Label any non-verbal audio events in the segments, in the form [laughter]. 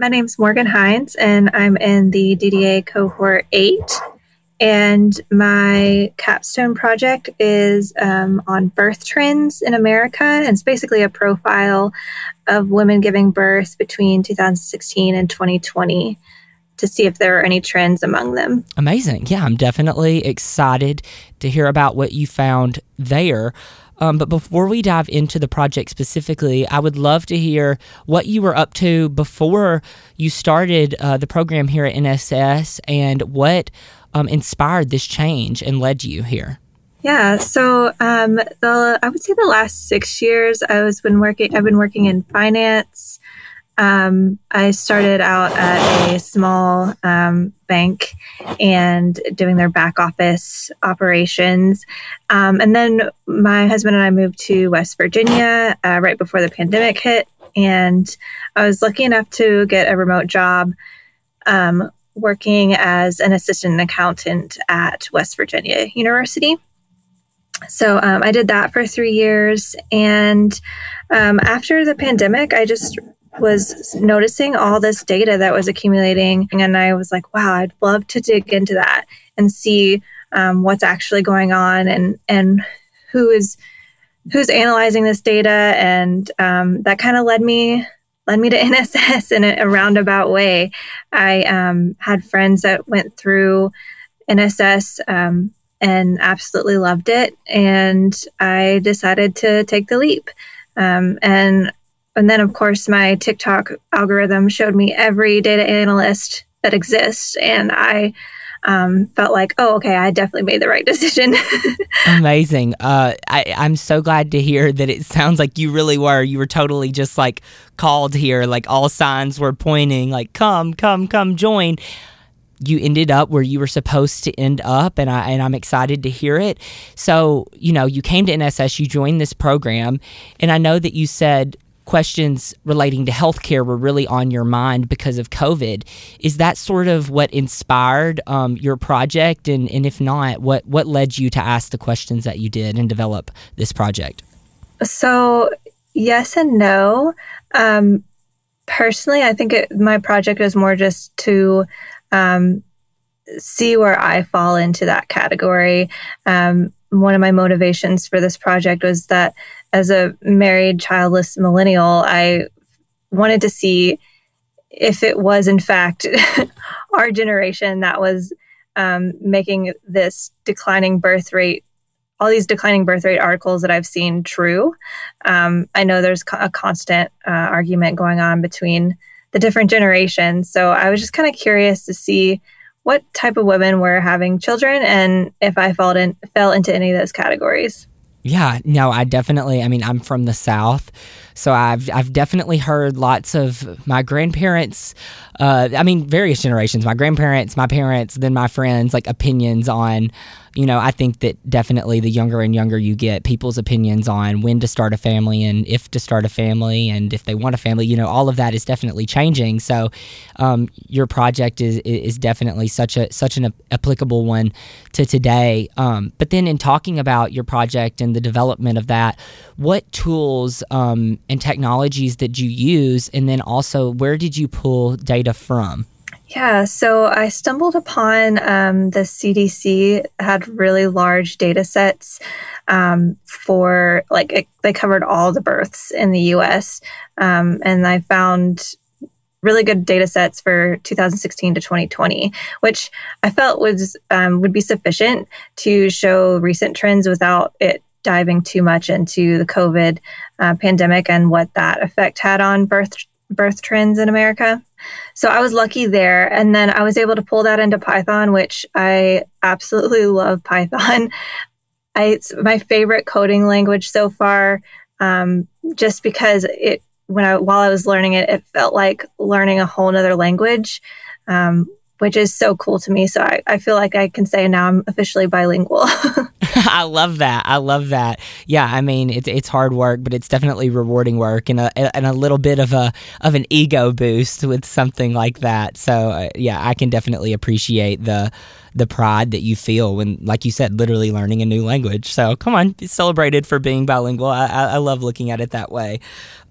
my name's Morgan Hines, and I'm in the DDA cohort eight. And my capstone project is um, on birth trends in America. And it's basically a profile of women giving birth between 2016 and 2020 to see if there are any trends among them. Amazing. Yeah, I'm definitely excited to hear about what you found there. Um, but before we dive into the project specifically, I would love to hear what you were up to before you started uh, the program here at NSS and what um, inspired this change and led you here. Yeah, so um, the I would say the last six years I was been working. I've been working in finance, um, I started out at a small um, bank and doing their back office operations. Um, and then my husband and I moved to West Virginia uh, right before the pandemic hit. And I was lucky enough to get a remote job um, working as an assistant accountant at West Virginia University. So um, I did that for three years. And um, after the pandemic, I just was noticing all this data that was accumulating. And I was like, wow, I'd love to dig into that and see um, what's actually going on and, and who is who's analyzing this data. And um, that kind of led me led me to [laughs] NSS in a, a roundabout way. I um, had friends that went through NSS um, and absolutely loved it. And I decided to take the leap. Um, and and then, of course, my TikTok algorithm showed me every data analyst that exists. And I um, felt like, oh, okay, I definitely made the right [laughs] decision. Amazing. Uh, I, I'm so glad to hear that it sounds like you really were. You were totally just like called here, like all signs were pointing, like, come, come, come join you ended up where you were supposed to end up and I and I'm excited to hear it. So, you know, you came to NSS, you joined this program, and I know that you said questions relating to healthcare were really on your mind because of COVID. Is that sort of what inspired um, your project? And, and if not, what, what led you to ask the questions that you did and develop this project? So, yes and no. Um, personally, I think it, my project is more just to um, see where I fall into that category. Um, one of my motivations for this project was that as a married, childless millennial, I wanted to see if it was, in fact, [laughs] our generation that was um, making this declining birth rate, all these declining birth rate articles that I've seen true. Um, I know there's a constant uh, argument going on between the different generations. So I was just kind of curious to see what type of women were having children and if I fell, in, fell into any of those categories. Yeah, no, I definitely. I mean, I'm from the South, so I've I've definitely heard lots of my grandparents. Uh, I mean, various generations. My grandparents, my parents, then my friends, like opinions on you know, I think that definitely the younger and younger you get, people's opinions on when to start a family and if to start a family and if they want a family, you know, all of that is definitely changing. So, um, your project is is definitely such a such an applicable one to today. Um, but then, in talking about your project and the development of that, what tools um, and technologies that you use, and then also where did you pull data from? Yeah, so I stumbled upon um, the CDC had really large data sets um, for like it, they covered all the births in the U.S. Um, and I found really good data sets for 2016 to 2020, which I felt was um, would be sufficient to show recent trends without it diving too much into the COVID uh, pandemic and what that effect had on birth birth trends in America. So I was lucky there. And then I was able to pull that into Python, which I absolutely [laughs] love Python. I, it's my favorite coding language so far, um, just because it, when I, while I was learning it, it felt like learning a whole nother language. Um, which is so cool to me. So I, I feel like I can say now I'm officially bilingual. [laughs] [laughs] I love that. I love that. Yeah, I mean it's it's hard work, but it's definitely rewarding work and a and a little bit of a of an ego boost with something like that. So uh, yeah, I can definitely appreciate the the pride that you feel when, like you said, literally learning a new language. So come on, be celebrated for being bilingual. I, I, I love looking at it that way.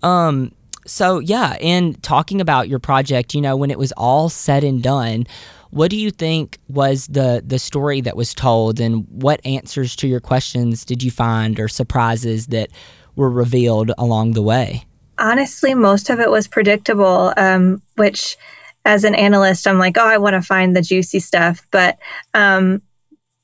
Um, so yeah, in talking about your project, you know, when it was all said and done, what do you think was the the story that was told, and what answers to your questions did you find, or surprises that were revealed along the way? Honestly, most of it was predictable, um, which as an analyst, I'm like, oh, I want to find the juicy stuff, but um,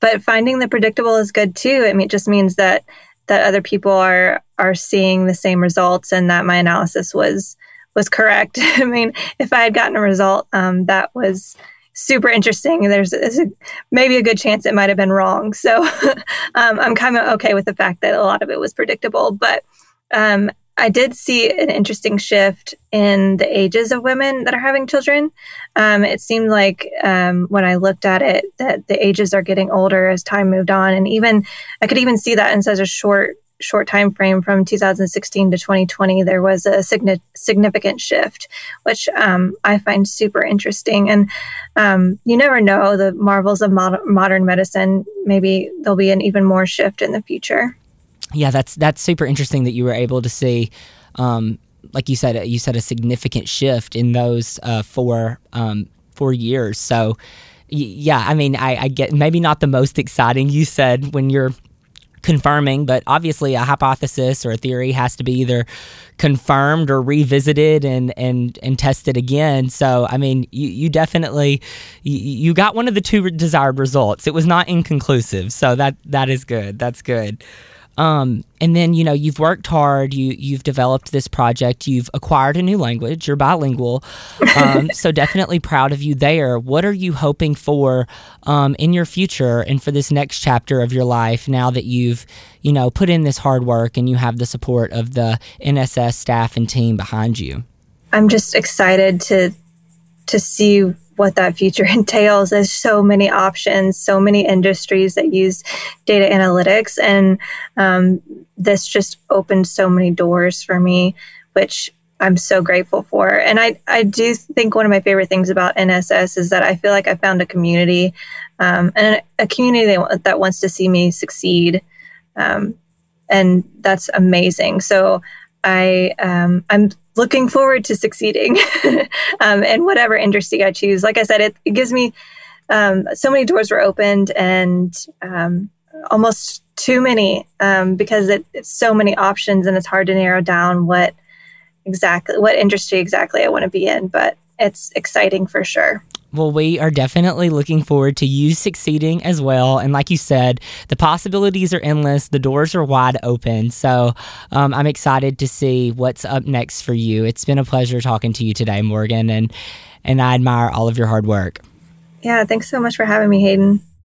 but finding the predictable is good too. I mean, it just means that that other people are are seeing the same results and that my analysis was was correct. [laughs] I mean, if I had gotten a result um, that was super interesting, there's, there's a, maybe a good chance it might have been wrong. So [laughs] um, I'm kind of okay with the fact that a lot of it was predictable. But um, I did see an interesting shift in the ages of women that are having children. Um, it seemed like um, when I looked at it that the ages are getting older as time moved on, and even I could even see that in such a short short time frame from 2016 to 2020 there was a signi- significant shift which um, i find super interesting and um, you never know the marvels of mod- modern medicine maybe there'll be an even more shift in the future yeah, that's that's super interesting that you were able to see, um, like you said, you said a significant shift in those uh, four um, four years. So, yeah, I mean, I, I get maybe not the most exciting. You said when you're confirming, but obviously a hypothesis or a theory has to be either confirmed or revisited and and and tested again. So I mean, you, you definitely you, you got one of the two desired results. It was not inconclusive, so that that is good. That's good. Um, and then you know you've worked hard. You you've developed this project. You've acquired a new language. You're bilingual, um, [laughs] so definitely proud of you there. What are you hoping for um, in your future and for this next chapter of your life? Now that you've you know put in this hard work and you have the support of the NSS staff and team behind you. I'm just excited to to see what that future [laughs] entails. There's so many options, so many industries that use data analytics, and um, this just opened so many doors for me, which I'm so grateful for. And I, I do think one of my favorite things about NSS is that I feel like I found a community um, and a community that, that, wants to see me succeed. Um, and that's amazing. So I, um, I'm looking forward to succeeding [laughs] um, in whatever industry I choose. Like I said, it, it gives me um, so many doors were opened and um, almost too many um, because it, it's so many options and it's hard to narrow down what exactly what industry exactly I want to be in. But it's exciting for sure. Well, we are definitely looking forward to you succeeding as well. And like you said, the possibilities are endless, the doors are wide open. So um, I'm excited to see what's up next for you. It's been a pleasure talking to you today, Morgan, and, and I admire all of your hard work. Yeah, thanks so much for having me, Hayden.